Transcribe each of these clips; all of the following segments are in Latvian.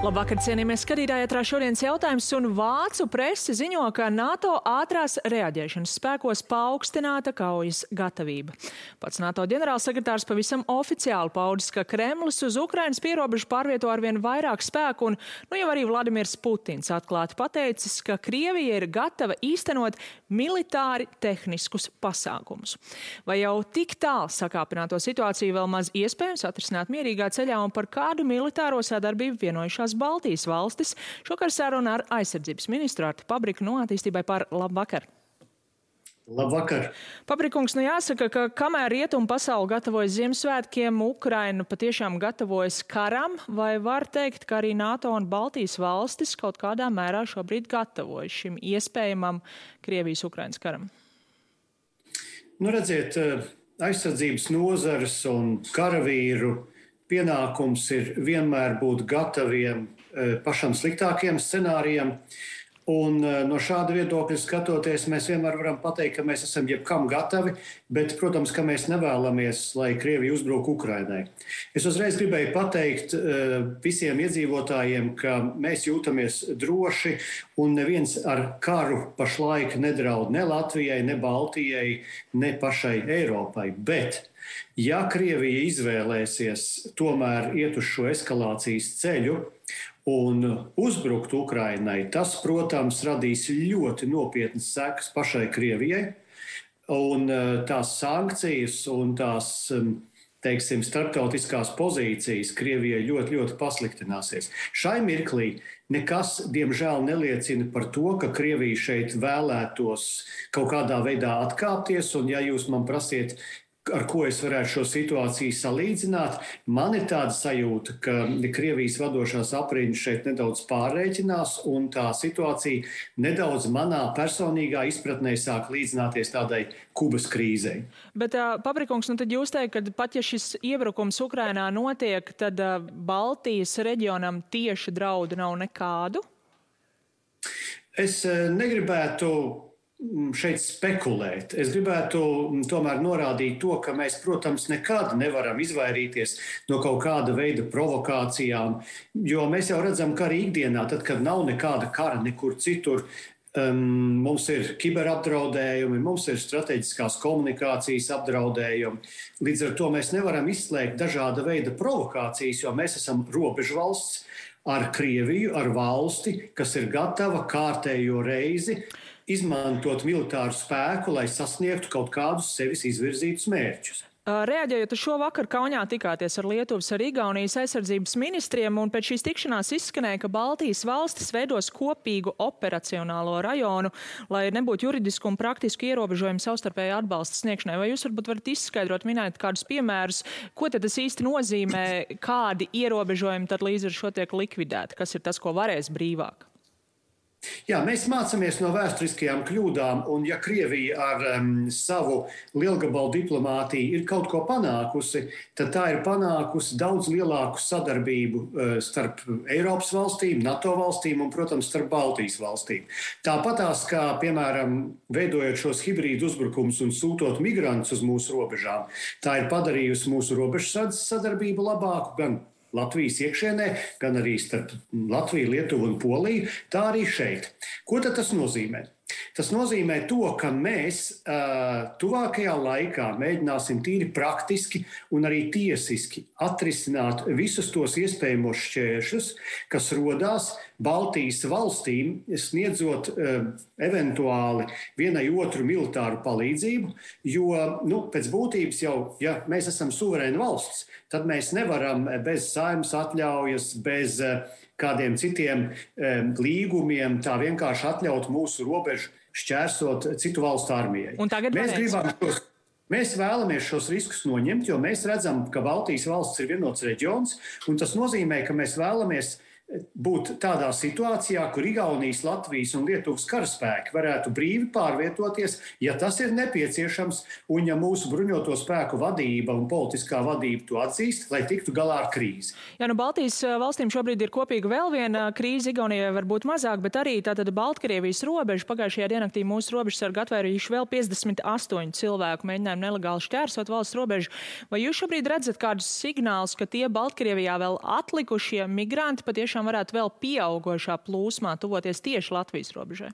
Labvakar, cienījamies skatītāji, ietrā šodienas jautājums, un Vācu presi ziņo, ka NATO ātrās reaģēšanas spēkos paaugstināta kaujas gatavība. Pats NATO ģenerālsekretārs pavisam oficiāli paudis, ka Kremlis uz Ukrainas pierobežu pārvieto arvien vairāk spēku, un nu jau arī Vladimirs Putins atklāti pateicis, ka Krievija ir gatava īstenot militāri tehniskus pasākumus. Vai jau tik tālu sakāpināto situāciju vēl maz iespējams atrisināt mierīgā ceļā, un par kādu militāro sadarbību vienojušās apvienotās Baltijas valstis. Šokar saruna ar aizsardzības ministru Artu Pabriku no attīstībai par labvakar. Labvakar! Paprikungs, nu jāsaka, ka kamēr rietumu pasauli gatavojas Ziemassvētkiem, Ukraina patiešām gatavojas karam, vai var teikt, ka arī NATO un Baltijas valstis kaut kādā mērā šobrīd gatavojas šim iespējamam Krievijas-Ukrainas karam? Nu, redziet, aizsardzības nozares un karavīru pienākums ir vienmēr būt gataviem e, pašam sliktākajam scenārijam. Un e, no šāda viedokļa skatoties, mēs vienmēr varam pateikt, ka mēs esam jebkam gatavi, bet, protams, ka mēs nevēlamies, lai Krievija uzbruk Ukrainai. Es uzreiz gribēju pateikt e, visiem iedzīvotājiem, ka mēs jūtamies droši un neviens ar karu pašlaik nedraud ne Latvijai, ne Baltijai, ne pašai Eiropai. Bet Ja Krievija izvēlēsies tomēr iet uz šo eskalācijas ceļu un uzbrukt Ukrainai, tas, protams, radīs ļoti nopietnas sekas pašai Krievijai. Un eh, tās sankcijas un tās teiksim, starptautiskās pozīcijas Krievijai ļoti, ļoti pasliktināsies. Šai mirklī nekas, diemžēl, neliecina par to, ka Krievija šeit vēlētos kaut kādā veidā atkāpties. Un, ja jūs man prasiet, ar ko es varētu šo situāciju salīdzināt. Man ir tāda sajūta, ka Krievijas vadošās aprīņas šeit nedaudz pārreikinās, un tā situācija nedaudz manā personīgā izpratnē sāk līdzināties tādai Kubas krīzei. Bet, Paprikungs, nu tad jūs teikt, ka pat ja šis iebrukums Ukrainā notiek, tad Baltijas reģionam tieši draudu nav nekādu? Es negribētu šeit spekulēt. Es gribētu mm, tomēr norādīt to, ka mēs, protams, nekad nevaram izvairīties no kaut kāda veida provokācijām, jo mēs jau redzam, ka arī ikdienā, tad, kad nav nekāda kara nekur citur, um, mums ir kiberapdraudējumi, mums ir strateģiskās komunikācijas apdraudējumi. Līdz ar to mēs nevaram izslēgt dažāda veida provokācijas, jo mēs esam robežvalsts ar Krieviju, ar valsti, kas ir gatava kārtējo reizi izmantot militāru spēku, lai sasniegtu kaut kādus sevis izvirzītus mērķus. Reaģējot uz šo vakaru, Kaunijā tikāties ar Lietuvas un Igaunijas aizsardzības ministriem, un pēc šīs tikšanās izskanēja, ka Baltijas valstis veidos kopīgu operacionālo rajonu, lai nebūtu juridisku un praktisku ierobežojumu savstarpēju atbalsta sniegšanai. Vai jūs varbūt varat izskaidrot, minēt kādus piemērus, ko tas īsti nozīmē, kādi ierobežojumi tad līdz ar šo tiek likvidēti, kas ir tas, ko varēs brīvāk? Jā, mēs mācāmies no vēsturiskajām kļūdām, un ja Krievija ar um, savu lielgabalu diplomātiju ir kaut ko panākusi, tad tā ir panākusi daudz lielāku sadarbību uh, starp Eiropas valstīm, NATO valstīm un, protams, starp Baltijas valstīm. Tāpatās kā, piemēram, veidojot šos hibrīdu uzbrukumus un sūtot migrantus uz mūsu robežām, tā ir padarījusi mūsu robežsardzes sadarbību labāku gan Latvijas iekšienē, gan arī starp Latviju, Lietuvu un Poliju, tā arī šeit. Ko tas nozīmē? Tas nozīmē to, ka mēs uh, tuvākajā laikā mēģināsim tīri praktiski un arī tiesiski atrisināt visus tos iespējamos šķēršļus, kas rodās Baltijas valstīm, sniedzot uh, eventuāli vienai otru militāru palīdzību, jo nu, pēc būtības jau, ja mēs esam suverēna valsts, tad mēs nevaram bez saimnes atļaujas, bez uh, kādiem citiem um, līgumiem tā vienkārši atļaut mūsu robežu šķērsot citu valstu armijai. Mēs gribam šos. Mēs vēlamies šos riskus noņemt, jo mēs redzam, ka Baltijas valsts ir vienots reģions, un tas nozīmē, ka mēs vēlamies būt tādā situācijā, kur Igaunijas, Latvijas un Lietuvas karaspēki varētu brīvi pārvietoties, ja tas ir nepieciešams, un ja mūsu bruņoto spēku vadība un politiskā vadība to atzīst, lai tiktu galā ar krīzi. Jā, nu Baltijas valstīm šobrīd ir kopīga vēl viena krīze, Igaunijai var būt mazāk, bet arī tātad Baltkrievijas robeža. Pagājušajā diennaktī mūsu robežsargi atvērījuši vēl 58 cilvēku mēģinājumu nelegāli šķērsot valsts robežu. Vai jūs šobrīd redzat kādus signālus, ka tie Baltkrievijā vēl atlikušie migranti patiešām tiešām varētu vēl pieaugošā plūsmā tuvoties tieši Latvijas robežai?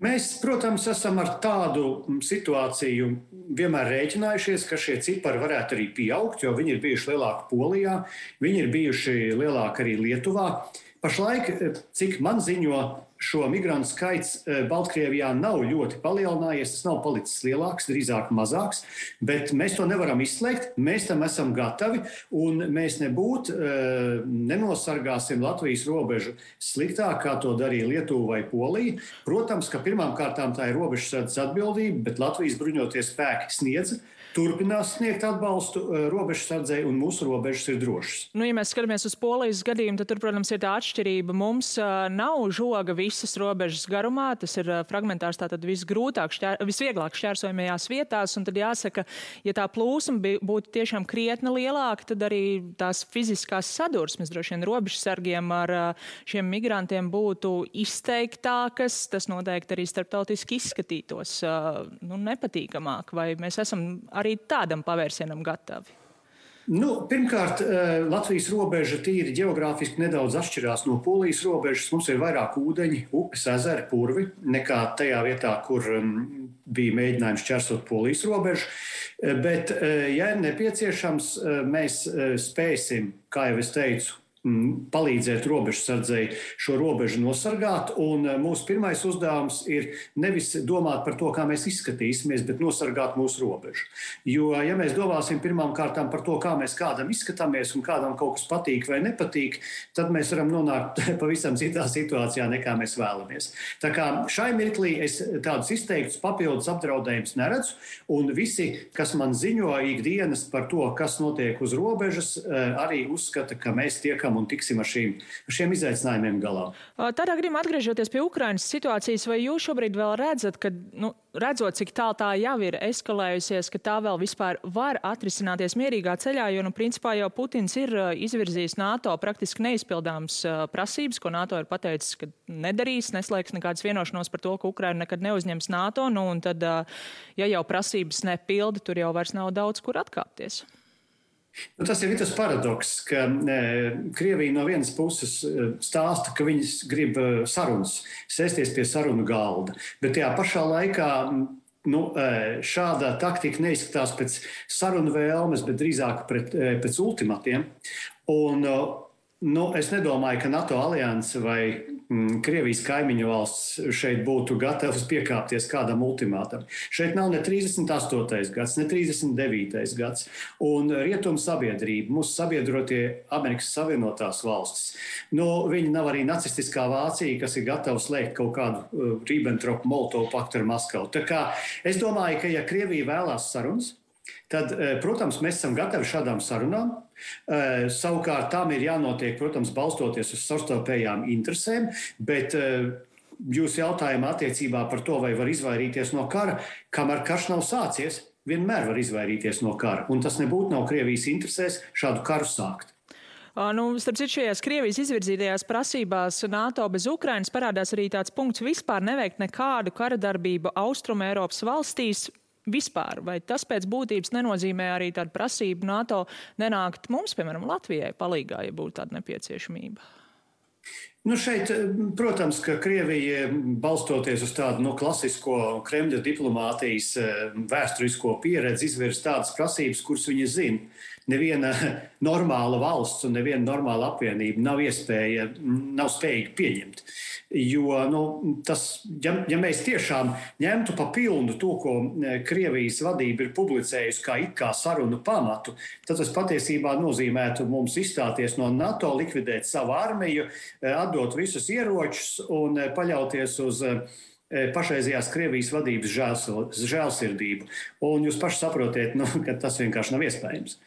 Mēs, protams, esam ar tādu situāciju vienmēr rēķinājušies, ka šie cipari varētu arī pieaugt, jo viņi ir bijuši lielāki Polijā, viņi ir bijuši lielāki arī Lietuvā. Pašlaik, cik man ziņo, šo migrantu skaits e, Baltkrievijā nav ļoti palielinājies. Tas nav palicis lielāks, drīzāk mazāks, bet mēs to nevaram izslēgt. Mēs tam esam gatavi, un mēs nebūtu e, nenosargāsim Latvijas robežu sliktāk, kā to darīja Lietuva vai Polija. Protams, ka pirmām kārtām tā ir robežsardzes atbildība, bet Latvijas bruņoties spēki sniedz turpinās sniegt atbalstu uh, robežsardzei, un mūsu robežas ir drošas. Nu, ja mēs skatāmies uz polijas gadījumu, tad tur, protams, ir tā atšķirība. Mums uh, nav žoga visas robežas garumā, tas ir uh, fragmentārs, tātad visgrūtāk, šķēr, visvieglāk šķērsojamajās vietās, un tad jāsaka, ja tā plūsma būtu tiešām krietni lielāka, tad arī tās fiziskās sadursmes droši vien robežsargiem ar šiem migrantiem būtu izteiktākas, tas noteikti arī starptautiski izskatītos nu, nepatīkamāk, vai mēs esam arī tādam pavērsienam gatavi? Nu, pirmkārt, eh, Latvijas robeža tīri geogrāfiski nedaudz atšķirās no polijas robežas. Mums ir vairāk ūdeņi, upes, ezeri, purvi nekā tajā vietā, kur um, bija mēģinājums čersot polijas robežu. Eh, bet, eh, ja nepieciešams, mēs spēsim, kā jau es teicu, Mm, palīdzēt robežsardzei šo robežu nosargāt. Un eh, mūsu pirmais uzdevums ir nevis domāt par to, kā mēs izskatīsimies, bet nosargāt mūsu robežu. Jo, ja mēs domāsim pirmām kārtām par to, kā mēs kādam izskatāmies un kādam kaut kas patīk vai nepatīk, tad mēs varam nonākt pavisam citā situācijā, nekā mēs vēlamies. Tā kā šai mirklī es tādus izteiktus papildus apdraudējumus neredzu, un visi, kas man ziņo ikdienas par to, kas notiek uz robežas, eh, arī uzskata, ka mēs tiekam un tiksim ar, šīm, šiem izaicinājumiem galā. Tādā gadījumā atgriežoties pie Ukrainas situācijas, vai jūs šobrīd vēl redzat, ka, nu, redzot, cik tālu tā jau ir eskalējusies, ka tā vēl vispār var atrisināties mierīgā ceļā, jo, nu, principā jau Putins ir izvirzījis NATO praktiski neizpildāms prasības, ko NATO ir pateicis, ka nedarīs, neslēgs nekādas vienošanos par to, ka Ukraina nekad neuzņems NATO, nu, un tad, ja jau prasības nepilda, tur jau vairs nav daudz kur atkāpties. Nu, tas ir tas paradoks, ka e, Krievija no vienas puses e, stāsta, ka viņas grib e, sarunas, sēsties pie sarunu galda, bet tajā pašā laikā nu, e, šāda taktika neizskatās pēc sarunu vēlmes, bet drīzāk pret, pēc ultimatiem. Un, Nu, es nedomāju, ka NATO alianse vai mm, Krievijas kaimiņu valsts šeit būtu gatavas piekāpties kādam ultimātam. Šeit nav ne 38. gads, ne 39. gads. Un rietumu sabiedrība, mūsu sabiedrotie Amerikas Savienotās valstis, nu, viņi nav arī nacistiskā Vācija, kas ir gatava slēgt kaut kādu uh, Ribbentropu-Molotovu paktu ar Maskavu. Tā kā es domāju, ka ja Krievija vēlās sarunas, tad, uh, protams, mēs esam gatavi šādām sarunām. Uh, savukārt tam ir jānotiek, protams, balstoties uz savstarpējām interesēm, bet uh, jūsu jautājumā attiecībā par to, vai var izvairīties no kara, kamēr karš nav sācies, vienmēr var izvairīties no kara. Un tas nebūtu nav Krievijas interesēs šādu karu sākt. Nu, starp citu, šajās Krievijas izvirzītajās prasībās NATO bez Ukrainas parādās arī tāds punkts vispār neveikt nekādu kara darbību Austrum Eiropas valstīs vispār, vai tas pēc būtības nenozīmē arī tādu prasību NATO nenākt mums, piemēram, Latvijai palīgā, ja būtu tāda nepieciešamība? Nu šeit, protams, ka Krievija, balstoties uz tādu no nu, klasisko Kremļa diplomātijas vēsturisko pieredzi, izvirs tādas prasības, kuras viņi zina. Neviena normāla valsts un neviena normāla apvienība nav iespēja, nav spējīga pieņemt. Jo nu, tas, ja, ja mēs tiešām ņemtu pa pilnu to, ko e, Krievijas vadība ir publicējusi kā it kā sarunu pamatu, tad tas patiesībā nozīmētu mums izstāties no NATO, likvidēt savu armiju, e, atdot visus ieročus un e, paļauties uz pašreizējās Krievijas vadības žēlsirdību. Un jūs paši saprotiet, nu, ka tas vienkārši nav iespējams.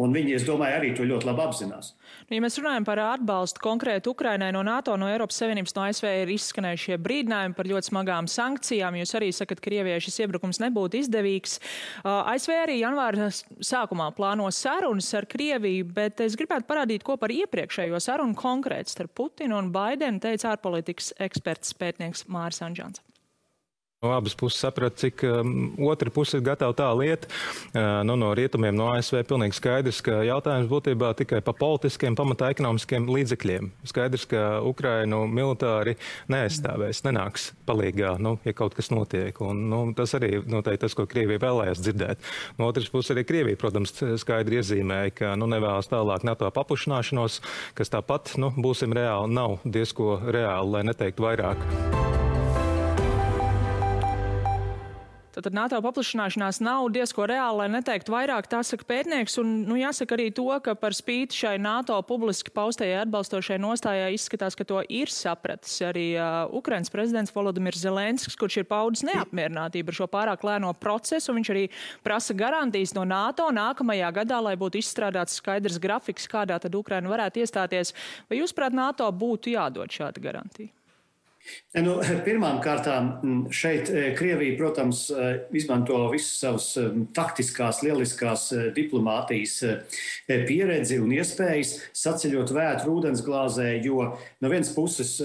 Un viņi, es domāju, arī to ļoti labi apzinās. Nu, ja mēs runājam par atbalstu konkrēti Ukrainai no NATO, no Eiropas Savienības, no ASV ir izskanējušie brīdinājumi par ļoti smagām sankcijām. Jūs arī sakat, ka Krievijai šis iebrukums nebūtu izdevīgs. ASV arī janvāra sākumā plāno sarunas ar Krieviju, bet es gribētu parādīt, ko par iepriekšējo sarunu konkrēti starp Putinu un Baidenu teica ārpolitikas eksperts pētnieks Māris Anžants. Abas puses saprata, cik um, otra puse ir gatava tā lieta. Uh, nu, no rietumiem, no ASV, pilnīgi skaidrs, ka jautājums būtībā tikai par politiskiem, pamatā ekonomiskiem līdzekļiem. Skaidrs, ka Ukrainu militāri neaizstāvēs, nenāks palīgā, nu, ja kaut kas notiek. Un, nu, tas arī noteikti tas, ko Krievija vēlējās dzirdēt. No otras puses, arī Krievija, protams, skaidri iezīmēja, ka nu, nevēlas tālāk NATO paplašināšanos, kas tāpat, nu, būsim reāli, nav diezko reāli, lai neteiktu vairāk. Tad NATO paplašināšanās nav diezko reāla, lai neteiktu vairāk, tā saka pētnieks. Un, nu, jāsaka arī to, ka par spīti šai NATO publiski paustajai atbalstošai nostājai izskatās, ka to ir sapratis arī uh, Ukrainas prezidents Volodimirs Zelenskis, kurš ir paudis neapmierinātību ar šo pārāk lēno procesu. Viņš arī prasa garantijas no NATO nākamajā gadā, lai būtu izstrādāts skaidrs grafiks, kādā tad Ukraina varētu iestāties. Vai jūs, prāt, NATO būtu jādod šāda garantija? Nu, Pirmkārt, šeit eh, Krievija, protams, eh, izmanto visas savas eh, taktiskās, lieliskās diplomātijas pieredzi un iespējas saceļot vētru ūdensglāzē, jo no vienas puses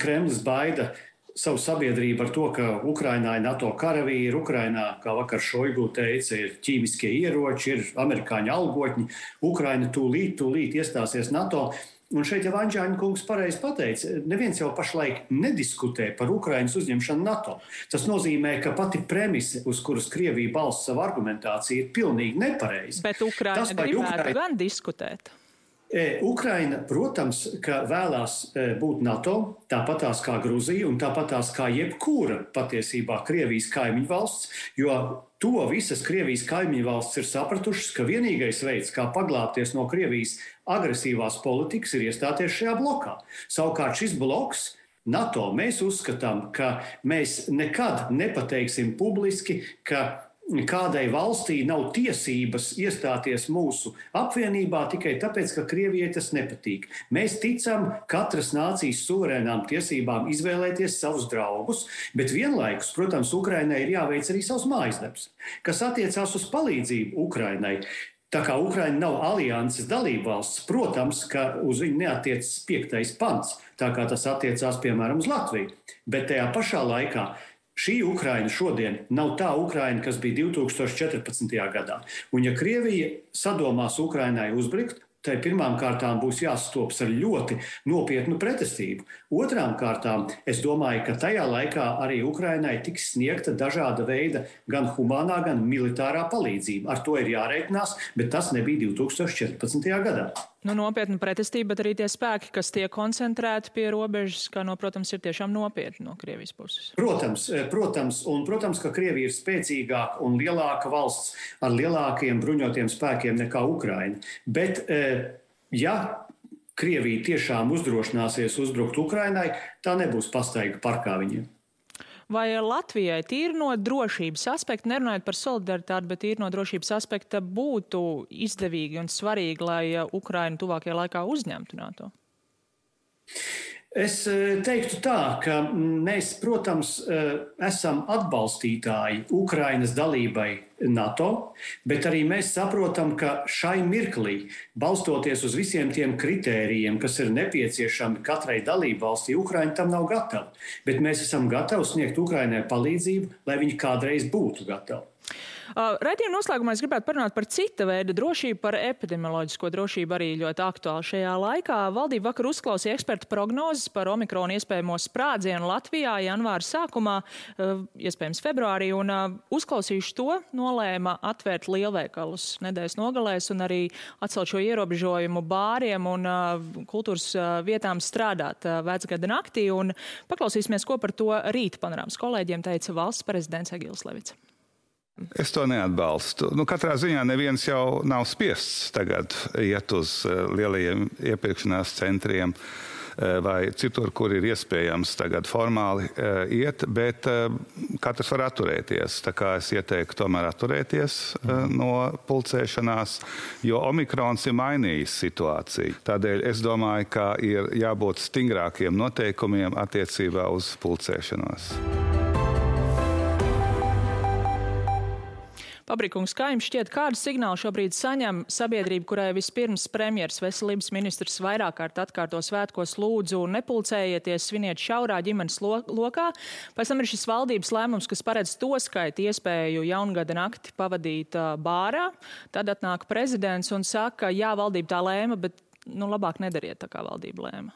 Kremlis baida savu sabiedrību ar to, ka Ukrainā ir NATO karavīri, Ukrainā, kā vakar Šoigu teica, ir ķīmiskie ieroči, ir amerikāņu algotņi, Ukraina tūlīt, tūlīt iestāsies NATO. Un šeit jau Anģēna kungs pareizi pateica, neviens jau pašlaik nediskutē par Ukraiņas uzņemšanu NATO. Tas nozīmē, ka pati premise, uz kuras Krievija balsta savu argumentāciju, ir pilnīgi nepareiza. Bet Ukraiņa gribētu Ukraina... gan diskutēt. E, Ukraina, protams, vēlās e, būt NATO, tāpatās kā Grūzija un tāpatās kā jebkura patiesībā Krievijas kaimiņu valsts, jo to visas Krievijas kaimiņu valsts ir sapratušas, ka vienīgais veids, kā paglābties no Krievijas agresīvās politikas, ir iestāties šajā blokā. Savukārt šis bloks NATO mēs uzskatām, ka mēs nekad nepateiksim publiski, ka kādai valstī nav tiesības iestāties mūsu apvienībā tikai tāpēc, ka Krievijai tas nepatīk. Mēs ticam katras nācijas suverēnām tiesībām izvēlēties savus draugus, bet vienlaikus, protams, Ukrainai ir jāveic arī savs mājas darbs, kas attiecās uz palīdzību Ukrainai. Tā kā Ukraina nav alianses dalībvalsts, protams, ka uz viņu neatiecas piektais pants, tā kā tas attiecās piemēram uz Latviju. Bet tajā pašā laikā Šī Ukraina šodien nav tā Ukraina, kas bija 2014. gadā. Un ja Krievija sadomās Ukrainai uzbrukt, tai pirmām kārtām būs jāstops ar ļoti nopietnu pretestību. Otrām kārtām es domāju, ka tajā laikā arī Ukrainai tiks sniegta dažāda veida gan humanā, gan militārā palīdzība. Ar to ir jāreikinās, bet tas nebija 2014. gadā. Nu, nopietna pretestība, bet arī tie spēki, kas tiek koncentrēti pie robežas, kā no, protams, ir tiešām nopietni no Krievijas puses. Protams, eh, protams, un, protams, ka Krievija ir spēcīgāka un lielāka valsts ar lielākiem bruņotiem spēkiem nekā Ukraina. Bet, eh, ja Krievija tiešām uzdrošināsies uzbrukt Ukrainai, tā nebūs pastaiga parkā viņiem. Vai Latvijai tīri no drošības aspekta, nerunājot par solidaritāti, bet tīri no drošības aspekta, būtu izdevīgi un svarīgi, lai Ukraina tuvākajā laikā uzņemtu NATO? Es e, teiktu tā, ka mēs, protams, e, esam atbalstītāji Ukrainas dalībai NATO, bet arī mēs saprotam, ka šai mirklī, balstoties uz visiem tiem kritērijiem, kas ir nepieciešami katrai dalību valstī, Ukraina tam nav gatava. Bet mēs esam gatavi sniegt Ukrainai palīdzību, lai viņi kādreiz būtu gatavi. Raidījuma noslēgumā es gribētu parunāt par cita veida drošību, par epidemioloģisko drošību arī ļoti aktuāli šajā laikā. Valdība vakar uzklausīja ekspertu prognozes par omikronu iespējamo sprādzienu Latvijā janvāra sākumā, iespējams februārī, un uzklausījuši to nolēma atvērt lielveikalus nedēļas nogalēs un arī atcelt šo ierobežojumu bāriem un kultūras vietām strādāt vecgada naktī. Un paklausīsimies, ko par to rīt panorāmas kolēģiem teica valsts prezidents Egils Levits. Es to neatbalstu. Nu, katrā ziņā neviens jau nav spiests tagad iet uz eh, lielajiem iepirkšanās centriem eh, vai citur, kur ir iespējams tagad formāli uh, iet, bet katrs var atturēties. Tā kā es ieteiktu tomēr atturēties uh, no pulcēšanās, jo omikrons ir mainījis situāciju. Tādēļ es domāju, ka ir jābūt stingrākiem noteikumiem attiecībā uz pulcēšanos. Pabrikungs, kā jums šķiet, kādu signālu šobrīd saņem sabiedrība, kurai vispirms premjeras veselības ministrs vairāk kārt atkārto svētkos lūdzu nepulcējieties, sviniet šaurā ģimenes lokā. Pēc tam ir šis valdības lēmums, kas paredz to skaitu iespēju jaungada nakti pavadīt bārā. Tad atnāk prezidents un saka, jā, valdība tā lēma, bet nu, labāk nedariet tā, kā valdība lēma.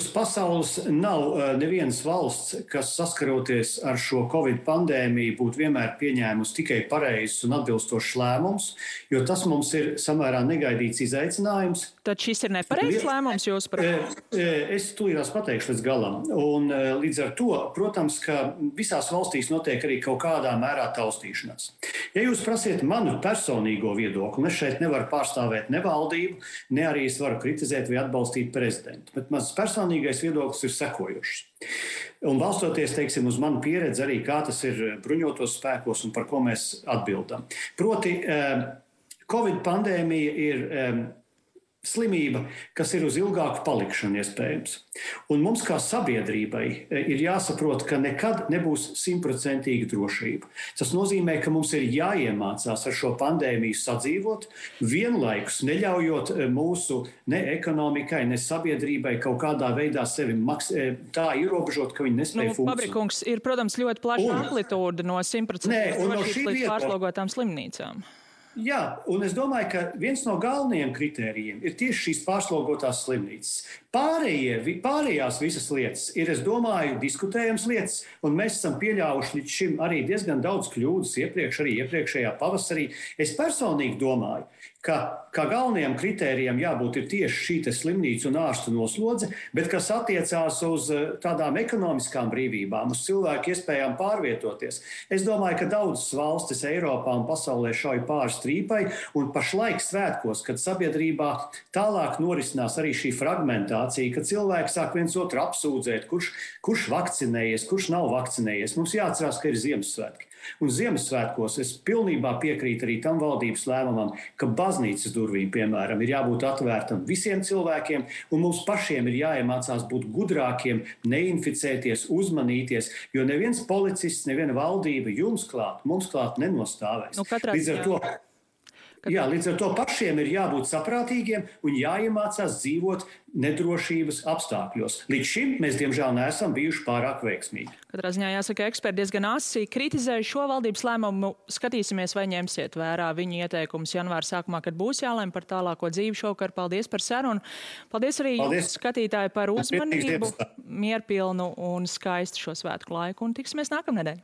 Uz pasaules nav uh, nevienas valsts, kas saskaroties ar šo covid pandēmiju, būtu vienmēr pieņēmusi tikai pareizus un atbilstošus lēmumus, jo tas mums ir samērā negaidīts izaicinājums. Tad šis ir nepareizs lēmums jūsuprāt? Es tūlītās pateikšu līdz galam. Un līdz ar to, protams, ka visās valstīs notiek arī kaut kādā mērā taustīšanās. Ja jūs prasiet manu personīgo viedokli, es šeit nevaru pārstāvēt ne valdību, ne arī es varu kritizēt vai atbalstīt prezidentu. Bet mans personīgais viedoklis ir sekojošs. Un balstoties teiksim, uz manu pieredzi, arī kā tas ir bruņotos spēkos un par ko mēs atbildam. Proti, Covid pandēmija ir slimība, kas ir uz ilgāku palikšanu iespējams. Un mums, kā sabiedrībai, e, ir jāsaprot, ka nekad nebūs simtprocentīga drošība. Tas nozīmē, ka mums ir jāiemācās ar šo pandēmiju sadzīvot, vienlaikus neļaujot e, mūsu ne ekonomikai, ne sabiedrībai kaut kādā veidā sevi maks, e, tā ierobežot, ka viņi nespēj nu, funkcionēt. Fabrikungs ir, protams, ļoti plaša amplitūda no 100% drošības no līdz pārslogotām slimnīcām. Jā, un es domāju, ka viens no galvenajiem kritērijiem ir tieši šīs pārslogotās slimnīcas. Pārējie, pārējās visas lietas ir, es domāju, diskutējams lietas, un mēs esam pieļāvuši līdz šim arī diezgan daudz kļūdas iepriekš, arī iepriekšējā pavasarī. Es personīgi domāju, ka kā galvenajam kritērijam jābūt tieši šī slimnīca un ārstu noslodze, bet kas attiecās uz eh, tādām ekonomiskām brīvībām, uz cilvēku iespējām pārvietoties. Es domāju, ka daudzas valstis Eiropā un pasaulē šauj pāri strīpai, un pašlaik svētkos, kad sabiedrībā tālāk norisinās arī šī fragmentācija, kad cilvēki sāk viens otru apsūdzēt, kurš, kurš vakcinējies, kurš nav vakcinējies. Mums jāatcerās, ka ir Ziemassvētki. Un Ziemassvētkos es pilnībā piekrītu arī tam valdības lēmumam, ka baznīcas durvīm, piemēram, ir jābūt atvērtam visiem cilvēkiem, un mums pašiem ir jāiemācās būt gudrākiem, neinficēties, uzmanīties, jo neviens policists, neviena valdība jums klāt, mums klāt nenostāvēs. Nu, Līdz ar to Kad... Jā, līdz ar to pašiem ir jābūt saprātīgiem un jāiemācās dzīvot nedrošības apstākļos. Līdz šim mēs, diemžēl, neesam bijuši pārāk veiksmīgi. Katrā ziņā jāsaka, eksperti diezgan asi kritizēja šo valdības lēmumu. Skatīsimies, vai ņemsiet vērā viņu ieteikumus janvāra sākumā, kad būs jālēm par tālāko dzīvi šovakar. Paldies par sarunu. Paldies arī Paldies. jums, skatītāji, par uzmanību, mierpilnu un skaistu šo svētku laiku. Un tiksimies nākamnedēļ.